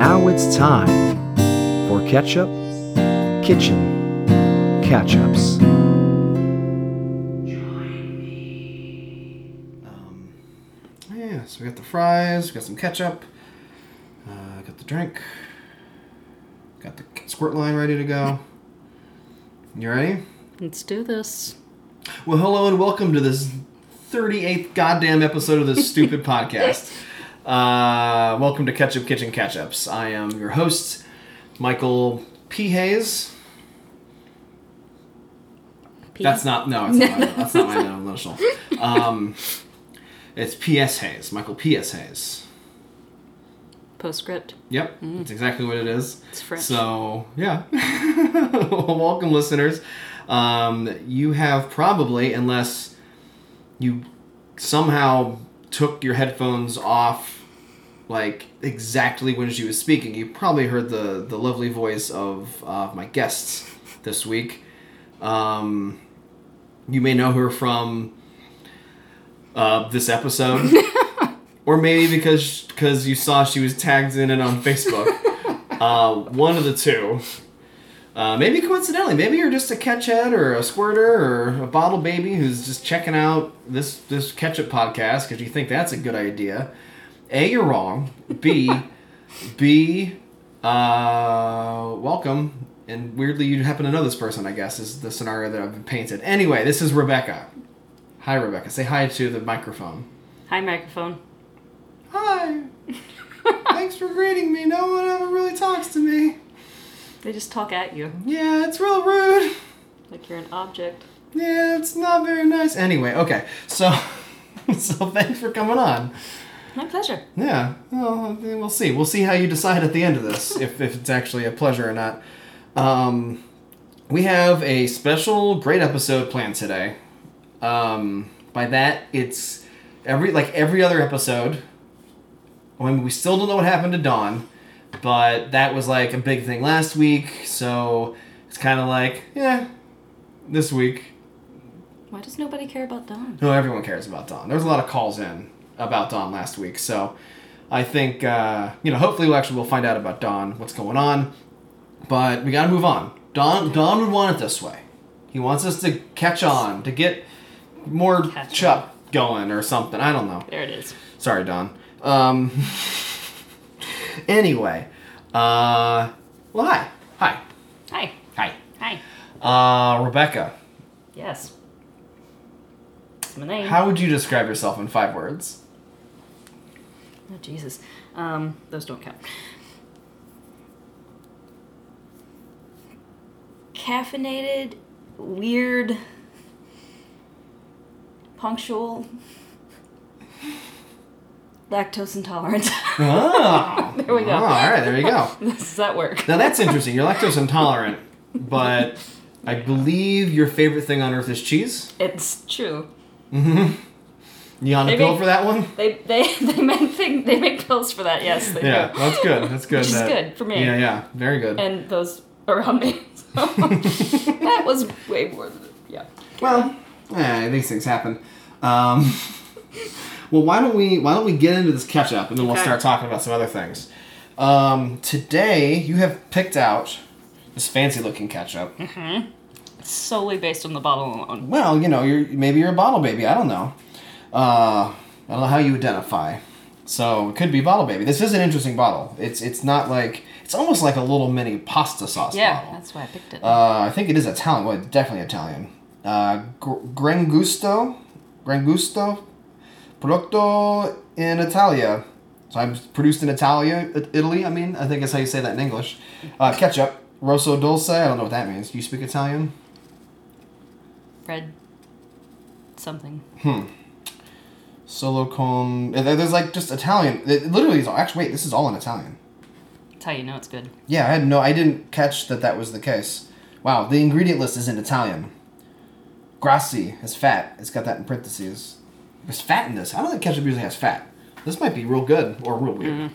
Now it's time for Ketchup Kitchen Catch Ups. Um, yeah, so we got the fries, we got some ketchup, uh, got the drink, got the squirt line ready to go. You ready? Let's do this. Well, hello and welcome to this 38th goddamn episode of this stupid podcast. Uh, welcome to Ketchup Kitchen Catch Ups. I am your host, Michael P. Hayes. P- That's not, no, it's not my, that's not my initial. Um, it's P.S. Hayes, Michael P.S. Hayes. postscript. Yep, that's exactly what it is. It's French. So yeah, welcome listeners. Um, you have probably, unless you somehow took your headphones off, like exactly when she was speaking, you probably heard the the lovely voice of uh, my guests this week. Um, you may know her from uh, this episode. or maybe because because you saw she was tagged in it on Facebook. uh, one of the two. Uh, maybe coincidentally, maybe you're just a catch head or a squirter or a bottle baby who's just checking out this this ketchup podcast because you think that's a good idea. A, you're wrong. B, B, uh, welcome. And weirdly, you happen to know this person. I guess is the scenario that I've been painted. Anyway, this is Rebecca. Hi, Rebecca. Say hi to the microphone. Hi, microphone. Hi. Thanks for greeting me. No one ever really talks to me. They just talk at you Yeah, it's real rude. like you're an object. Yeah, it's not very nice. Anyway, okay. So, so thanks for coming on. My pleasure. Yeah. Well, we'll see. We'll see how you decide at the end of this if, if it's actually a pleasure or not. Um, we have a special, great episode planned today. Um, by that, it's every like every other episode. I mean, we still don't know what happened to Don, but that was like a big thing last week. So it's kind of like, yeah, this week. Why does nobody care about Don? No, everyone cares about Don. There was a lot of calls in about Don last week, so I think uh, you know. Hopefully, we'll actually we'll find out about Don, what's going on. But we got to move on. Don Don would want it this way. He wants us to catch on, to get more Catch chup going or something. I don't know. There it is. Sorry, Don. Um. anyway, uh, well, hi, hi, Hi. hi. Hi. Uh, Rebecca, Yes. That's my name. how would you describe yourself in five words? Oh, Jesus. Um, those don't count. Caffeinated, weird, punctual, lactose intolerant. Oh, There we go. Oh, all right, there you go. Does that work? Now that's interesting. You're lactose intolerant, but I believe your favorite thing on earth is cheese. It's true. Mm-hmm. You on a pill for that one? They they they make thing they make pills for that. Yes, they Yeah, do. that's good. That's good. Which that- good for me. Yeah, yeah, very good. And those around me. So, that was way more than yeah. Well, eh, these things happen. Um, well, why don't we why don't we get into this catch up and then we'll start talking about some other things. Um, today you have picked out this fancy looking ketchup. Mm-hmm. Solely based on the bottle alone. Well, you know, you're maybe you're a bottle baby. I don't know. Uh, I don't know how you identify. So it could be bottle baby. This is an interesting bottle. It's it's not like it's almost like a little mini pasta sauce Yeah, bottle. that's why I picked it. Uh, I think it is Italian. Well, definitely Italian. Uh, Gr- Gran Gusto, Gran Gusto, prodotto in Italia. So I'm produced in Italia, Italy. I mean, I think that's how you say that in English. Uh, ketchup, rosso dulce. I don't know what that means. Do you speak Italian? Red something. Solo con. uh, There's like just Italian. It literally is. Actually, wait. This is all in Italian. That's how you know it's good. Yeah, I had no. I didn't catch that that was the case. Wow, the ingredient list is in Italian. Grassi is fat. It's got that in parentheses. There's fat in this. I don't think ketchup usually has fat. This might be real good or real weird.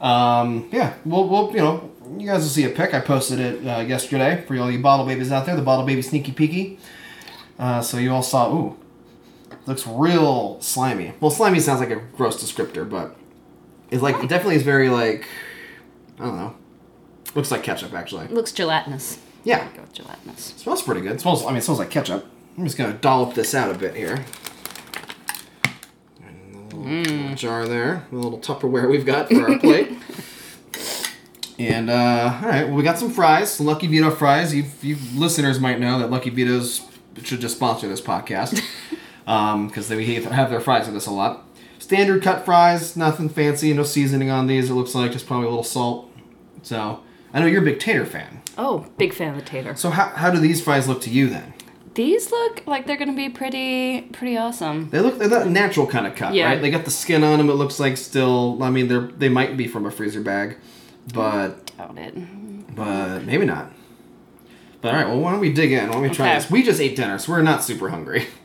Um, yeah, we'll, we'll, you know, you guys will see a pic. I posted it uh, yesterday for all you bottle babies out there. The bottle baby sneaky peeky. Uh, so you all saw. Ooh, looks real slimy. Well, slimy sounds like a gross descriptor, but it's like it definitely is very like I don't know. Looks like ketchup, actually. Looks gelatinous. Yeah. Go with gelatinous. smells pretty good. smells. I mean, it smells like ketchup. I'm just gonna dollop this out a bit here. And a little, little jar there, a little Tupperware we've got for our plate. And uh, all right, well, we got some fries, some Lucky Vito fries. You, you listeners might know that Lucky Vito's should just sponsor this podcast Um, because they have their fries with this a lot. Standard cut fries, nothing fancy, no seasoning on these. It looks like just probably a little salt. So I know you're a big tater fan. Oh, big fan of the tater. So how, how do these fries look to you then? These look like they're gonna be pretty pretty awesome. They look they're that natural kind of cut, Yeah. right? They got the skin on them. It looks like still. I mean, they're they might be from a freezer bag, but I doubt it. but maybe not. But all right, well, why don't we dig in? Why don't we try Okay. this? We just ate dinner, so we're not super hungry.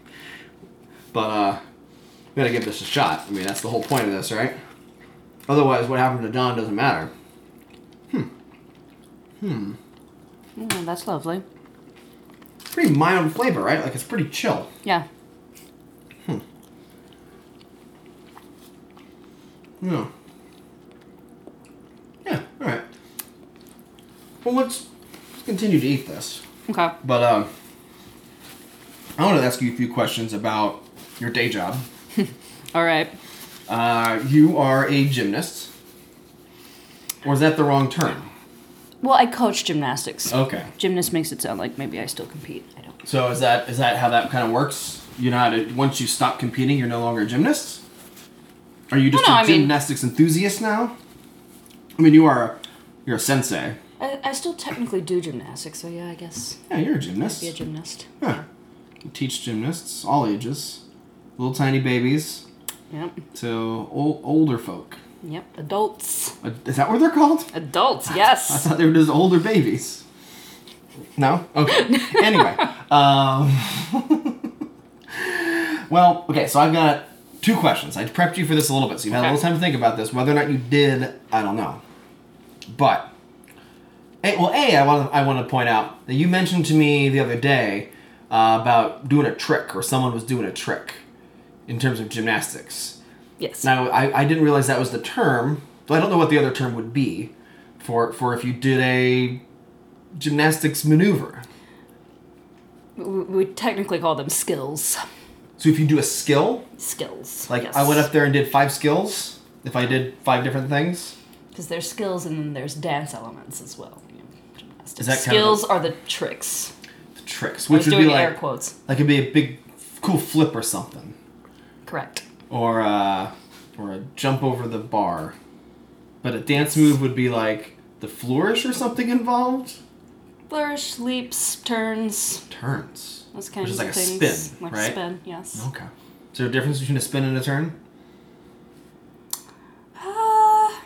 But uh, we gotta give this a shot. I mean, that's the whole point of this, right? Otherwise, what happened to Don doesn't matter. Hmm. Hmm. Mm, that's lovely. Pretty mild flavor, right? Like it's pretty chill. Yeah. Hmm. Yeah. Yeah. All right. Well, let's, let's continue to eat this. Okay. But um, I want to ask you a few questions about your day job. All right. Uh, you are a gymnast, or is that the wrong term? Well, I coach gymnastics. Okay. Gymnast makes it sound like maybe I still compete. I don't. So is that is that how that kind of works? You're not a, once you stop competing, you're no longer a gymnast. Are you just No, no, a I mean- gymnastics enthusiast now? I mean, you are a, you're a sensei. I, I still technically do gymnastics, so yeah, I guess Yeah, you're a gymnast. be a gymnast. Huh. You teach gymnasts, all ages, little tiny babies Yep. to ol- older folk. Yep. Adults. Is that what they're called? Adults. Yes. I thought they were just older babies. No? Okay. anyway. Um, well, okay, so I've got two questions. I prepped you for this a little bit, so you've had a little time to think about this. Whether or not you did, I don't know. But, A, well, A, I want to I want to point out that you mentioned to me the other day uh, about doing a trick, or someone was doing a trick in terms of gymnastics. yes. Now, I, I didn't realize that was the term. I don't know what the other term would be for for if you did a gymnastics maneuver. we, technically call them skills. So if you do a skill, Skills. like yes. I went up there and did five skills, if I did five different things, Because there's skills and then there's dance elements as well. you know, gymnastics. Is that kind of skills are the tricks? the tricks, which would be doing like air quotes. like it'd be a big cool flip or something, Correct. or uh, or a jump over the bar. But a dance move would be like the flourish or something involved. Flourish, leaps, turns, Turns. those kinds Which is like of a things. spin, like right? spin, yes. Okay. Is there a difference between a spin and a turn? Uh, I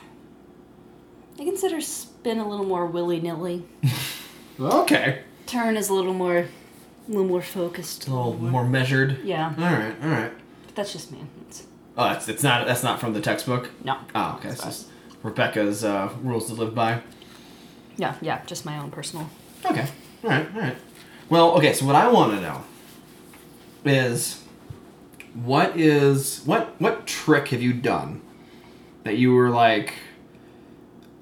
consider spin a little more willy nilly. Okay. Turn is a little more, a little more focused. A little more measured. Yeah, All right, all right. That's just me. Oh, it's, it's not that's not from the textbook. no. Oh, okay. So it's Rebecca's uh, rules to live by. Yeah, yeah, just my own personal. Okay. All right, all right. Well, okay. So what I want to know is what is what what trick have you done that you were like?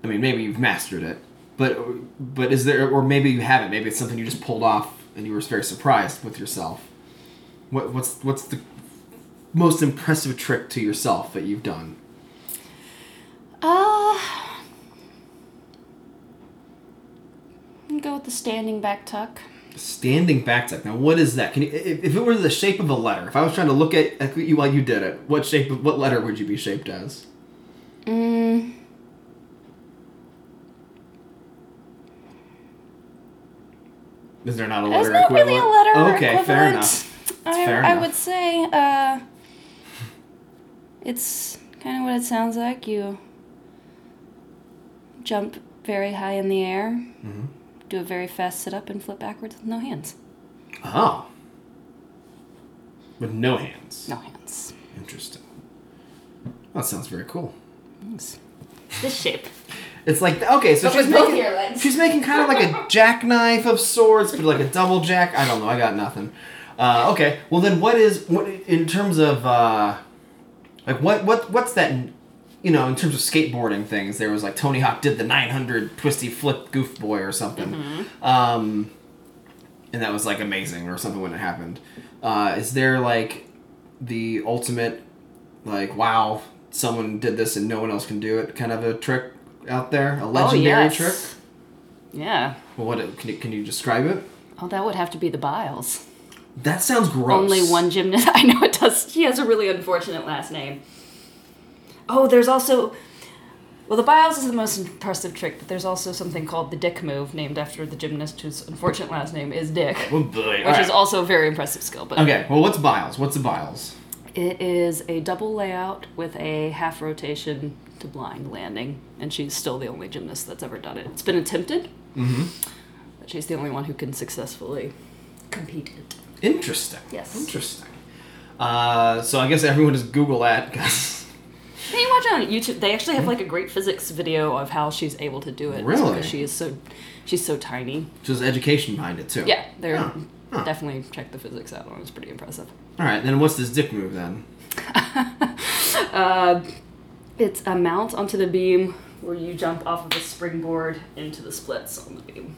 I mean, maybe you've mastered it, but but is there or maybe you haven't? Maybe it's something you just pulled off and you were very surprised with yourself. What what's what's the most impressive trick to yourself that you've done? Uh, go with the standing back tuck. Standing back tuck. Now, what is that? Can you, if, if it were the shape of a letter, if I was trying to look at, at you while you did it, what shape, of, what letter would you be shaped as? Mm. Is there not a There's letter not equivalent? really a letter okay, equivalent. fair enough. I, fair I enough. would say uh, it's kind of what it sounds like. You jump very high in the air, Mm-hmm. do a very fast sit up, and flip backwards with no hands. Oh. With no hands. No hands. Interesting. That sounds very cool. Thanks. This shape. It's like okay, so But she's making she's making kind of like a jackknife of sorts, but like a double jack. I don't know. I got nothing. Uh, okay, well then, what is what in terms of uh, like what what what's that you know, in terms of skateboarding things, there was like Tony Hawk did the 900 twisty flip goof boy or something. Um, and that was like amazing or something when it happened. Uh, is there like the ultimate, like, wow, someone did this and no one else can do it kind of a trick out there? A legendary oh, yes. trick? Yeah. Well, what can you, can you describe it? Oh, that would have to be the Biles. That sounds gross. Only one gymnast. I know it does. He has a really unfortunate last name. Oh, there's also. Well, the Biles is the most impressive trick, but there's also something called the Dick move, named after the gymnast whose unfortunate last name is Dick, Oh which is also a very impressive skill. But Okay, well, what's Biles? What's the Biles? it is a double layout with a half rotation to blind landing, and she's still the only gymnast that's ever done it. It's been attempted, Mm-hmm. but she's the only one who can successfully compete it. Interesting. Yes. Interesting. Uh, so I guess everyone just Google that Can you watch it on YouTube? They actually have like a great physics video of how she's able to do it. Really? Because she is so, she's so tiny. there's education behind it too. Yeah, they're Huh. Huh. definitely check the physics out on. it. It's pretty impressive. All right, then what's this dick move then? Uh, it's a mount onto the beam where you jump off of a springboard into the splits on the beam.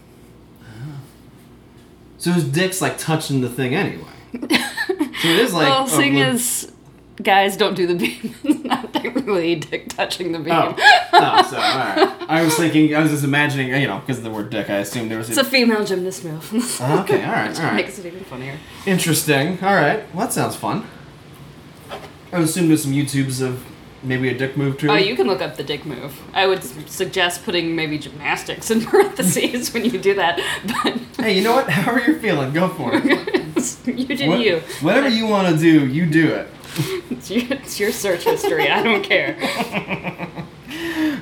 So his dick's like touching the thing anyway. so it is like. well, seeing le- as guys don't do the beam, it's not technically dick touching the beam. Oh. oh, so all right. I was thinking, I was just imagining, you know, because of the word dick, I assumed there was. It's a female gymnast move. okay, all right, all right. Makes it even funnier. Interesting. All right. Well, that sounds fun. I would assume there's some YouTubes of maybe a dick move too. Oh, you can look up the dick move. I would suggest putting maybe gymnastics in parentheses when you do that, but Hey, you know what? However you're feeling, go for it. you did What- you. Whatever you want to do, you do it. It's your, it's your search history. I don't care.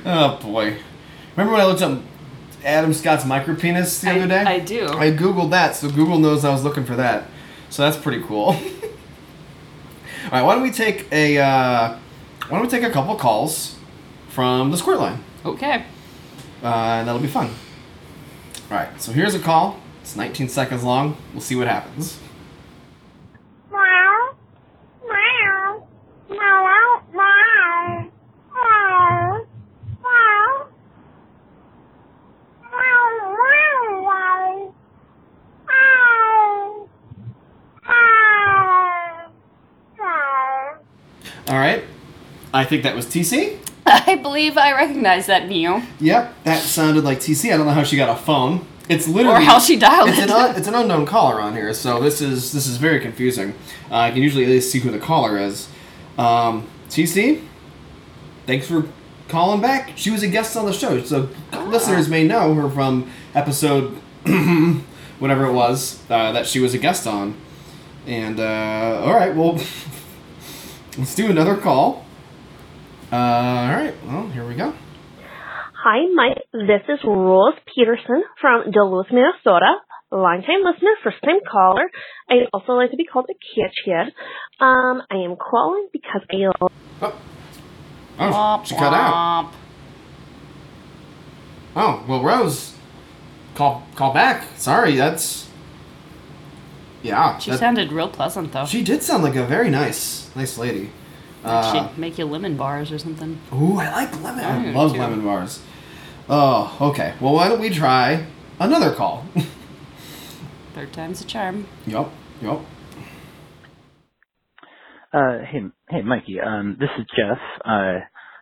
Oh boy. Remember when I looked up Adam Scott's micropenis the I- other day? I do. I googled that, so Google knows I was looking for that. So that's pretty cool. All right, why don't we take a uh, why don't we take a couple calls from the squirt line, Okay. uh, and that'll be fun. All right, so here's a call. It's 19 seconds long. We'll see what happens. I think that was TC. I believe I recognize that Neo. Yep, that sounded like TC. I don't know how she got a phone. It's literally Or how she dialed it's it. An un, it's an unknown caller on here, so this is this is very confusing. Uh, I can usually at least see who the caller is. Um, TC, thanks for calling back. She was a guest on the show, so listeners may know her from episode whatever it was uh, that she was a guest on. And uh, all right, well, let's do another call. Uh, all right, well, here we go. Hi, Mike. This is Rose Peterson from Duluth, Minnesota. Longtime listener, first time caller. I also like to be called a cat kid. Um, I am calling because I Oh, oh she cut out. Oh well, Rose, call call back. Sorry, that's yeah. She that- sounded real pleasant though. she did sound like a very nice nice lady. Uh, She'd make you lemon bars or something. ooh, I like lemon. I I love too. lemon bars. Oh, okay. Well, why don't we try another call? Third time's a charm. Yep. Yep. Uh, hey, hey, Mikey. Um, this is Jeff, uh,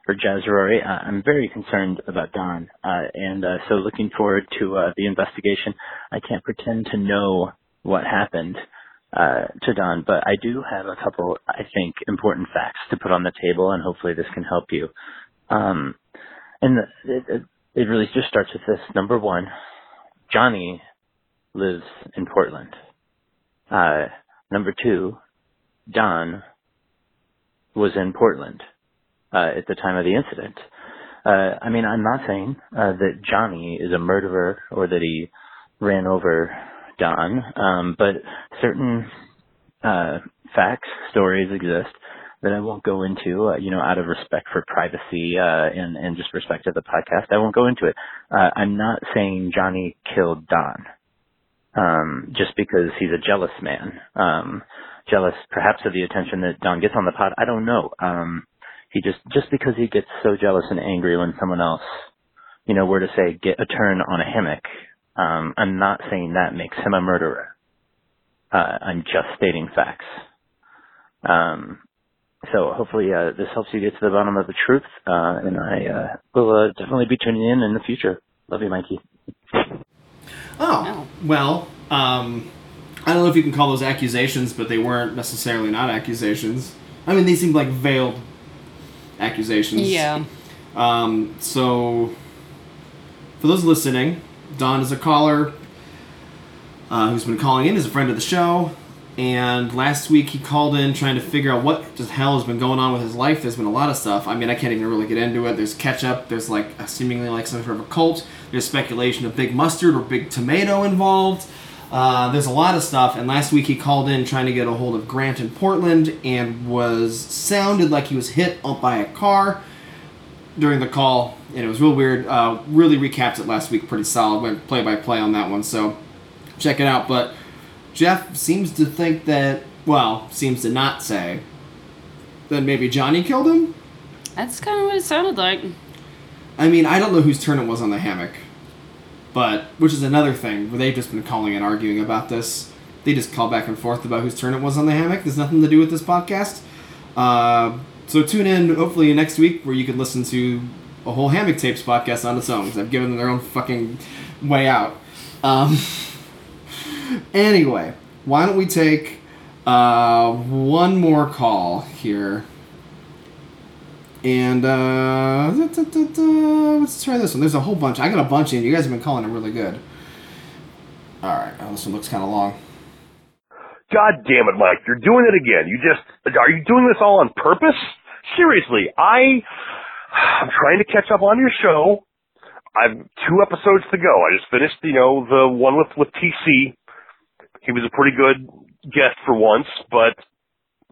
or Jazz Rory. Uh, I'm very concerned about Don, uh, and uh, so looking forward to uh, the investigation. I can't pretend to know what happened uh, to Don, but I do have a couple, I think, important facts to put on the table, and hopefully this can help you. Um, and it, it really just starts with this. Number one, Johnny lives in Portland. Uh, number two, Don was in Portland uh, at the time of the incident. Uh, I mean, I'm not saying uh, that Johnny is a murderer or that he ran over Don, um, but certain uh, facts, stories exist that I won't go into, uh, you know, out of respect for privacy uh, and, and just respect of the podcast. I won't go into it. Uh, I'm not saying Johnny killed Don um, just because he's a jealous man. Um, jealous perhaps of the attention that Don gets on the pod. I don't know. Um, he just just because he gets so jealous and angry when someone else, you know, were to say get a turn on a hammock. Um, I'm not saying that makes him a murderer. Uh, I'm just stating facts. Um, so hopefully uh, this helps you get to the bottom of the truth, uh, and I uh, will uh, definitely be tuning in in the future. Love you, Mikey. Oh, well, um, I don't know if you can call those accusations, but they weren't necessarily not accusations. I mean, they seemed like veiled accusations. Yeah. Um, so, for those listening, Don is a caller uh, who's been calling in. He's a friend of the show. And last week he called in trying to figure out what the hell has been going on with his life. There's been a lot of stuff. I mean, I can't even really get into it. There's ketchup. There's like a, seemingly like some sort of a cult. There's speculation of big mustard or big tomato involved. Uh, there's a lot of stuff. And last week he called in trying to get a hold of Grant in Portland and was sounded like he was hit up by a car during the call, and it was real weird. Uh, really recapped it last week pretty solid. Went play by play on that one, so check it out. But Jeff seems to think that, well, seems to not say that maybe Johnny killed him. That's kind of what it sounded like. I mean, I don't know whose turn it was on the hammock, but which is another thing where they've just been calling and arguing about this. They just call back and forth about whose turn it was on the hammock. There's nothing to do with this podcast. Uh, so tune in hopefully next week where you can listen to a whole hammock tapes podcast on its own because I've given them their own fucking way out. Um, anyway, why don't we take uh, one more call here? And uh, da, da, da, let's try this one. There's a whole bunch. I got a bunch in. You guys have been calling them really good. All right. Oh, this one looks kind of long. God damn it, Mike. You're doing it again. You just, are you doing this all on purpose? Seriously, I, I'm trying to catch up on your show. I've two episodes to go. I just finished, you know, the one with, with TC. He was a pretty good guest for once, but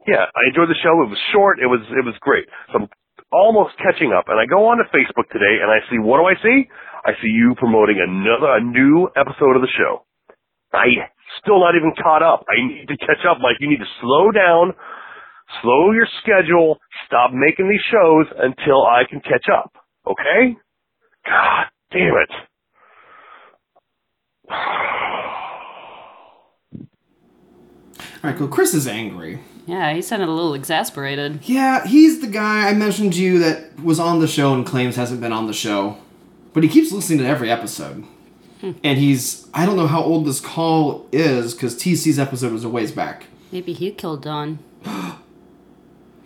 yeah, I enjoyed the show. It was short. It was, it was great. So I'm almost catching up and I go on to Facebook today and I see, what do I see? I see you promoting another, a new episode of the show. I still not even caught up. I need to catch up. Like you need to slow down, slow your schedule, stop making these shows until I can catch up. Okay? God damn it. All right, cool. Chris is angry. Yeah, he sounded a little exasperated. Yeah, he's the guy I mentioned to you that was on the show and claims hasn't been on the show. But he keeps listening to every episode. Hmm. And he's, I don't know how old this call is because TC's episode was a ways back. Maybe he killed Don.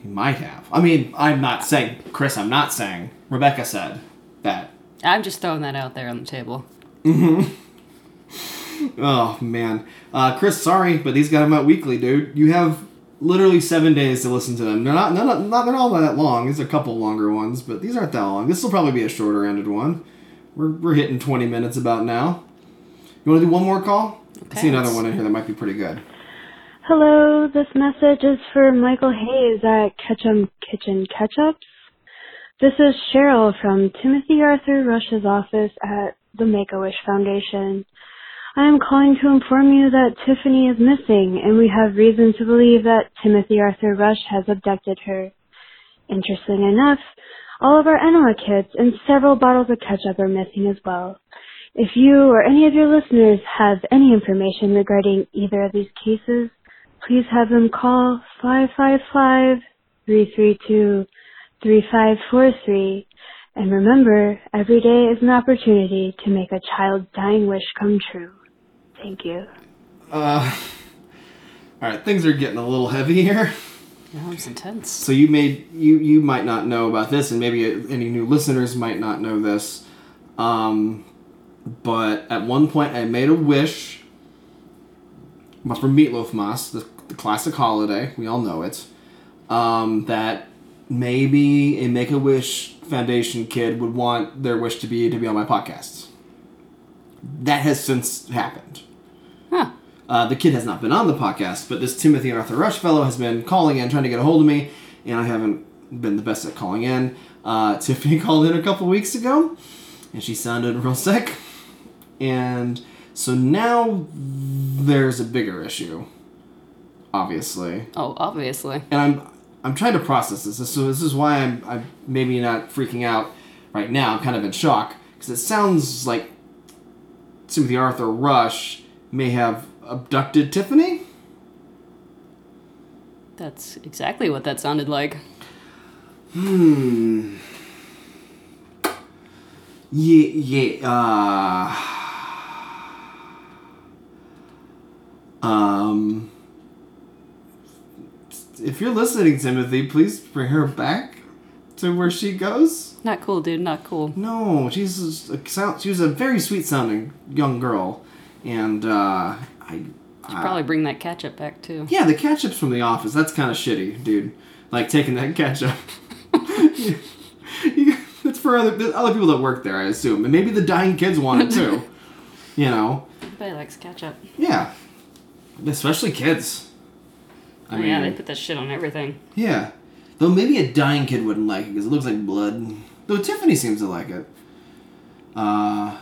He might have. I mean, I'm not saying, Chris, I'm not saying. Rebecca said that. I'm just throwing that out there on the table. Mm-hmm. Oh, man. Uh, Chris, sorry, but these got them out weekly, dude. You have literally seven days to listen to them. They're not, not, not they're not all that long. There's a couple longer ones, but these aren't that long. This will probably be a shorter ended one. We're, we're hitting 20 minutes about now. You want to do one more call? I see another one in here that might be pretty good. Hello, this message is for Michael Hayes at Ketchum Kitchen Ketchups. This is Cheryl from Timothy Arthur Rush's office at the Make-A-Wish Foundation. I am calling to inform you that Tiffany is missing and we have reason to believe that Timothy Arthur Rush has abducted her. Interesting enough, all of our enema kits and several bottles of ketchup are missing as well. If you or any of your listeners have any information regarding either of these cases, please have them call 555-332-3543. And remember, every day is an opportunity to make a child's dying wish come true. Thank you. Uh, all right, things are getting a little heavy here. That was intense. So you made you you might not know about this, and maybe any new listeners might not know this. Um, but at one point, I made a wish. But for Meatloaf Mas, the, the classic holiday, we all know it. Um, that maybe a Make a Wish Foundation kid would want their wish to be to be on my podcast. That has since happened. Huh. Uh, the kid has not been on the podcast, but this Timothy Arthur Rush fellow has been calling in, trying to get a hold of me, and I haven't been the best at calling in. Uh, Tiffany called in a couple weeks ago, and she sounded real sick. And so now there's a bigger issue, obviously. Oh, obviously. And I'm I'm trying to process this. So this is why I'm, I'm maybe not freaking out right now. I'm kind of in shock because it sounds like Timothy Arthur Rush may have abducted Tiffany. That's exactly what that sounded like. Hmm. Yeah, yeah. Uh, um. If you're listening, Timothy, please bring her back to where she goes. Not cool, dude. Not cool. No, she's a, she was a very sweet sounding young girl, and uh, I. Should probably bring that ketchup back too. Yeah, the ketchup's from the office. That's kind of shitty, dude. Like taking that ketchup. You- you- it's for other other people that work there, I assume, and maybe the dying kids want it too. you know, Everybody likes ketchup. yeah, especially kids. I oh, yeah, they put that shit on everything. yeah. Though maybe a dying kid wouldn't like it because it looks like blood. Though Tiffany seems to like it. Uh,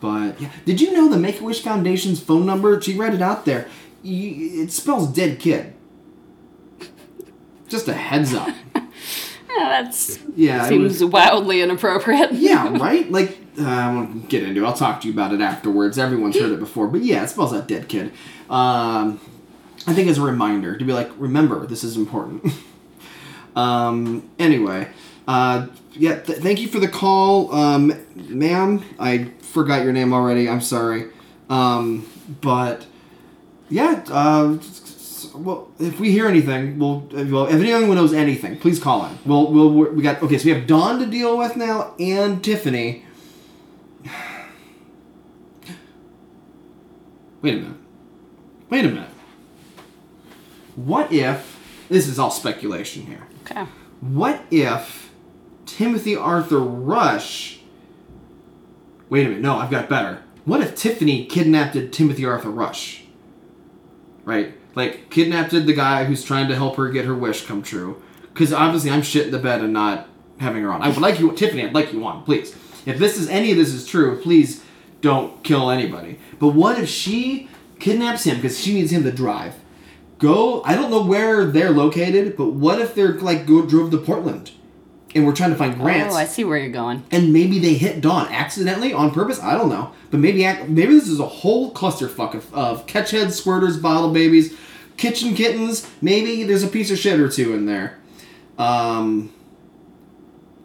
but yeah, did you know the Make a Wish Foundation's phone number? She read it out there. It spells dead kid. Just a heads up. Yeah, that's Yeah, seems was- wildly inappropriate. yeah, right? Like, uh, I won't get into it. I'll talk to you about it afterwards. Everyone's heard it before. But yeah, it spells out dead kid. Um, I think as a reminder to be like, remember, this is important. um, anyway, uh, yeah, th- thank you for the call, um, ma'am. I forgot your name already. I'm sorry. Um, but yeah, uh, well, if we hear anything, we'll, well, if anyone knows anything, please call in. We'll, we'll, we got, okay, so we have Don to deal with now and Tiffany. Wait a minute. Wait a minute. What if, this is all speculation here. Okay. What if Timothy Arthur Rush. Wait a minute, no, I've got better. What if Tiffany kidnapped Timothy Arthur Rush? Right? Like, kidnapped the guy who's trying to help her get her wish come true. Because obviously I'm shit in the bed and not having her on. I would like you, Tiffany, I'd like you on, please. If this is, any of this is true, please don't kill anybody. But what if she kidnaps him because she needs him to drive? Go, I don't know where they're located, but what if they're like go drove to Portland and we're trying to find grants? Oh, I see where you're going. and maybe they hit Don accidentally on purpose. I don't know, but maybe maybe this is a whole clusterfuck of, of catch heads, squirters, bottle babies, kitchen kittens. Maybe there's a piece of shit or two in there. Um,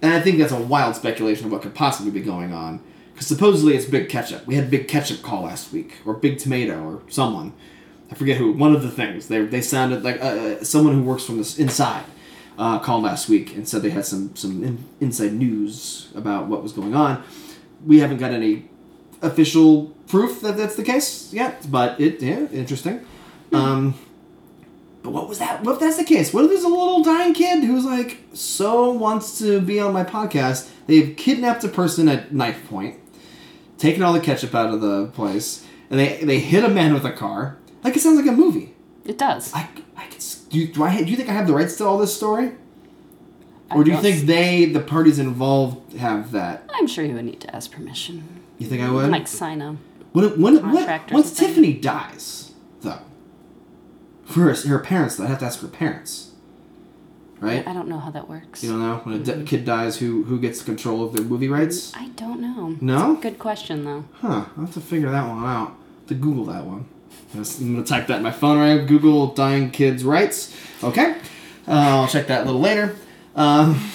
and I think that's a wild speculation of what could possibly be going on. Because supposedly it's Big Ketchup. We had Big Ketchup call last week, or Big Tomato, or someone. I forget who. One of the things they they sounded like uh, someone who works from this inside uh, called last week and said they had some some in, inside news about what was going on. We haven't got any official proof that that's the case yet, but it yeah interesting. Um, but what was that? What if that's the case? What if there's a little dying kid who's like so wants to be on my podcast? They've kidnapped a person at knife point, taken all the ketchup out of the place, and they they hit a man with a car. Like it sounds like a movie. It does. I, I could, do, do I do you think I have the rights to all this story, or do you think they the parties involved have that? I'm sure you would need to ask permission. You think I would? Like sign a. When, when, when, Contract or once. Tiffany dies, though, for her, her parents, though, I have to ask her parents, right? I don't know how that works. You don't know when a di- kid dies, who who gets control of their movie rights? I don't know. No? Good question though. Huh? I'll have to figure that one out. To Google that one. I'm gonna- type that in my phone right. Google dying kids rights. Okay. Uh, I'll check that a little later. Um,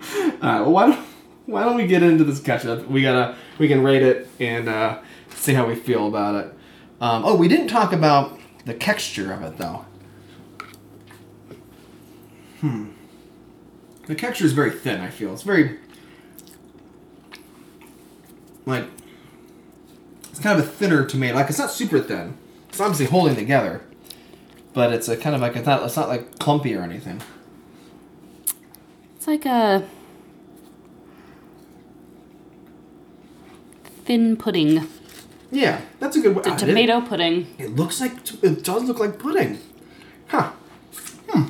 all right. Well, why don't why don't we get into this catch up? We gotta we can rate it and uh, see how we feel about it. Um, oh, we didn't talk about the texture of it though. Hmm. The texture is very thin. I feel it's very like it's kind of a thinner tomato. Like it's not super thin. It's obviously holding together, but it's a kind of like it's not. It's not like clumpy or anything. It's like a thin pudding. Yeah, that's a good. way. It's a Ah, it- tomato pudding. It looks like it does look like pudding. Huh. Hmm.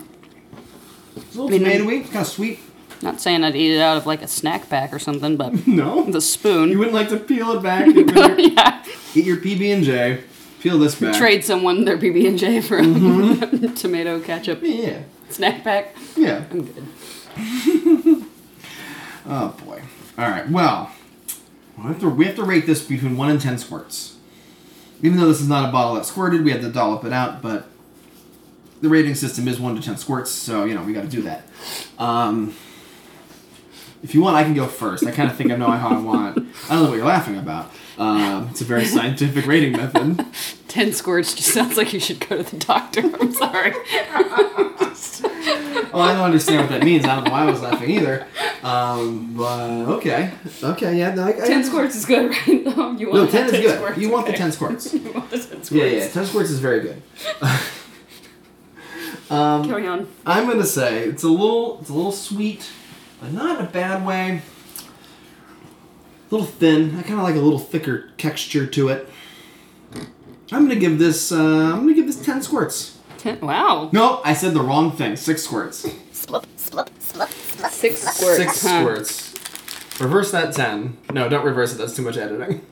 It's a little I mean, tomatoey, kind of sweet. Not saying I'd eat it out of like a snack pack or something, but No. with a spoon. You wouldn't like to peel it back. Eat your, yeah. eat your PB and J. Peel this back. Trade someone their PB and J for Mm-hmm. tomato ketchup. Yeah. Snack pack. Yeah. I'm good. Oh boy. All right. Well, we have to we have to rate this between one and ten squirts. Even though this is not a bottle that squirted, we had to dollop it out. But the rating system is one to ten squirts, so you know we got to do that. Um, if you want, I can go first. I kind of think I know how I want. I don't know what you're laughing about. Um, it's a very scientific rating method. Ten squirts just sounds like you should go to the doctor. I'm sorry. Well, I don't understand what that means. I don't know why I was laughing either. Um, but okay, okay, yeah. No, I, I, ten squirts is good, right? No, you want No, the ten is good. Squirts. You want the okay. ten squirts. You want the ten squirts. Yeah, yeah. Ten squirts is very good. um, Carry on. I'm gonna say it's a little, it's a little sweet, not in a bad way. A little thin. I kind of like a little thicker texture to it. I'm gonna give this. Uh, I'm gonna give this ten squirts. Ten, wow. No, I said the wrong thing. Six squirts. Six squirts. Six huh? squirts. Reverse that ten. No, don't reverse it. That's too much editing.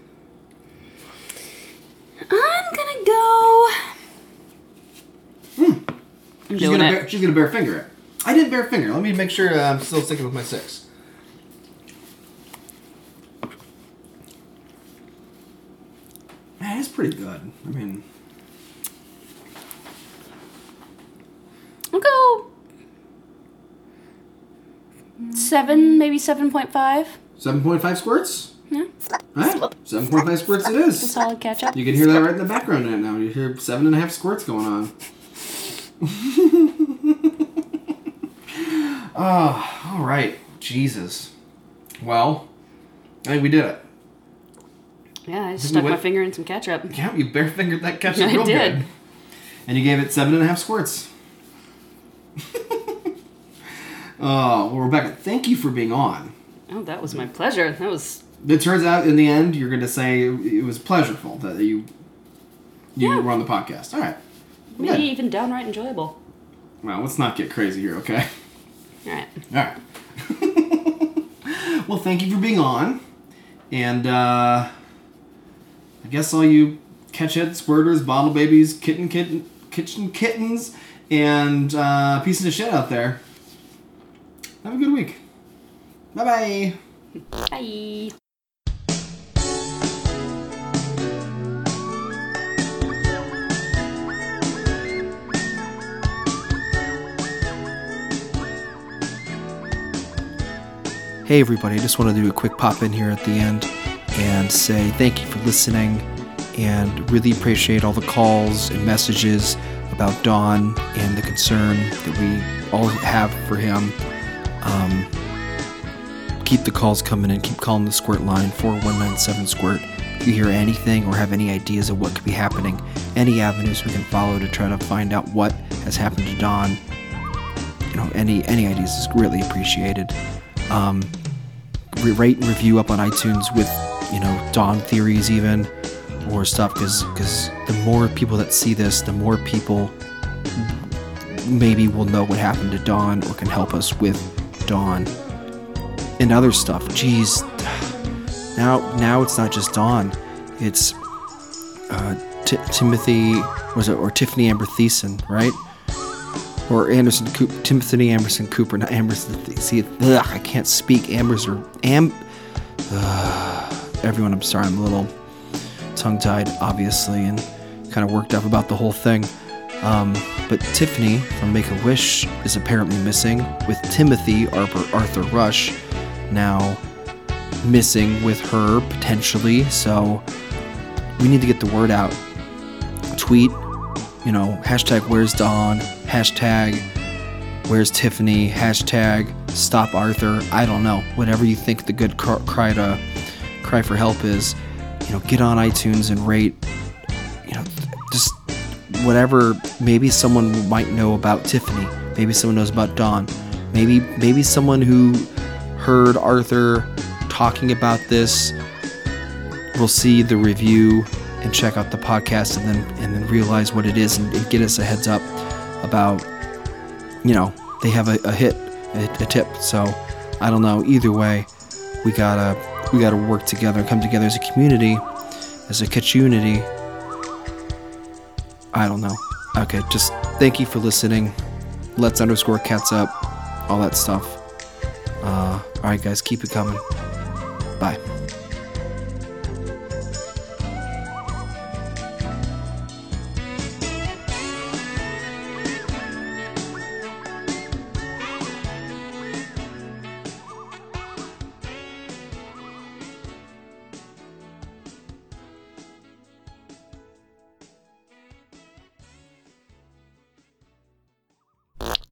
I'm gonna go. I'm She's doing gonna, it. bear, she's gonna bare finger it. I didn't bare finger. Let me make sure uh, I'm still sticking with my six. Man, it's pretty good. I mean, I'll go seven, maybe seven point five. seven point five squirts. Yeah, Alright, seven point five squirts it is. A solid catch up. You can hear that right in the background right now. You hear seven and a half squirts going on. oh, all right. Jesus. Well, I think we did it. Yeah, I just stuck my finger in some ketchup. Yeah, you bare fingered that ketchup I real did. good. And you gave it seven and a half squirts. oh, well, Rebecca, thank you for being on. Oh, that was my pleasure. That was It turns out in the end you're going to say it was pleasurable that you you Yeah. were on the podcast. All right. maybe Good. even downright enjoyable. Well, let's not get crazy here, okay? All right. All right. well, thank you for being on. And uh, I guess all you catch head squirters, bottle babies, kitten, kitten, kitchen kittens, and uh, pieces of shit out there. Have a good week. Bye bye bye. Hey everybody, I just want to do a quick pop in here at the end and say thank you for listening and really appreciate all the calls and messages about Don and the concern that we all have for him. Um, keep the calls coming in, keep calling the Squirt line 4197 Squirt. If you hear anything or have any ideas of what could be happening, any avenues we can follow to try to find out what has happened to Don, you know, any any ideas is greatly appreciated. Um, rate and review up on iTunes with you know Don theories even or stuff because because the more people that see this, the more people maybe will know what happened to Don or can help us with Don and other stuff. Jeez, now now it's not just Dawn, it's uh, Ti Timothy was it or Tiffani Amber Thiessen, right? Or Anderson Cooper, Timothy Anderson Cooper, not Anderson. See, ugh, I can't speak. Ambers or Am. Everyone, I'm sorry, I'm a little tongue-tied, obviously, and kind of worked up about the whole thing. Um, but Tiffany from Make a Wish is apparently missing, with Timothy Arthur, Arthur Rush now missing with her potentially. So we need to get the word out. Tweet, you know, hashtag Where's Don, hashtag Where's Tiffany, hashtag Stop Arthur. I don't know, whatever you think the good cry to cry for help is. You know, get on iTunes and rate. You know, just whatever. Maybe someone might know about Tiffany. Maybe someone knows about Don. Maybe maybe someone who heard Arthur talking about this will see the review and check out the podcast and then and then realize what it is and, and get us a heads up about you know they have a, a hit a, a tip so i don't know either way we gotta we gotta work together come together as a community as a community i don't know okay just thank you for listening let's underscore cats up, all that stuff. Uh, all right, guys, keep it coming. Bye.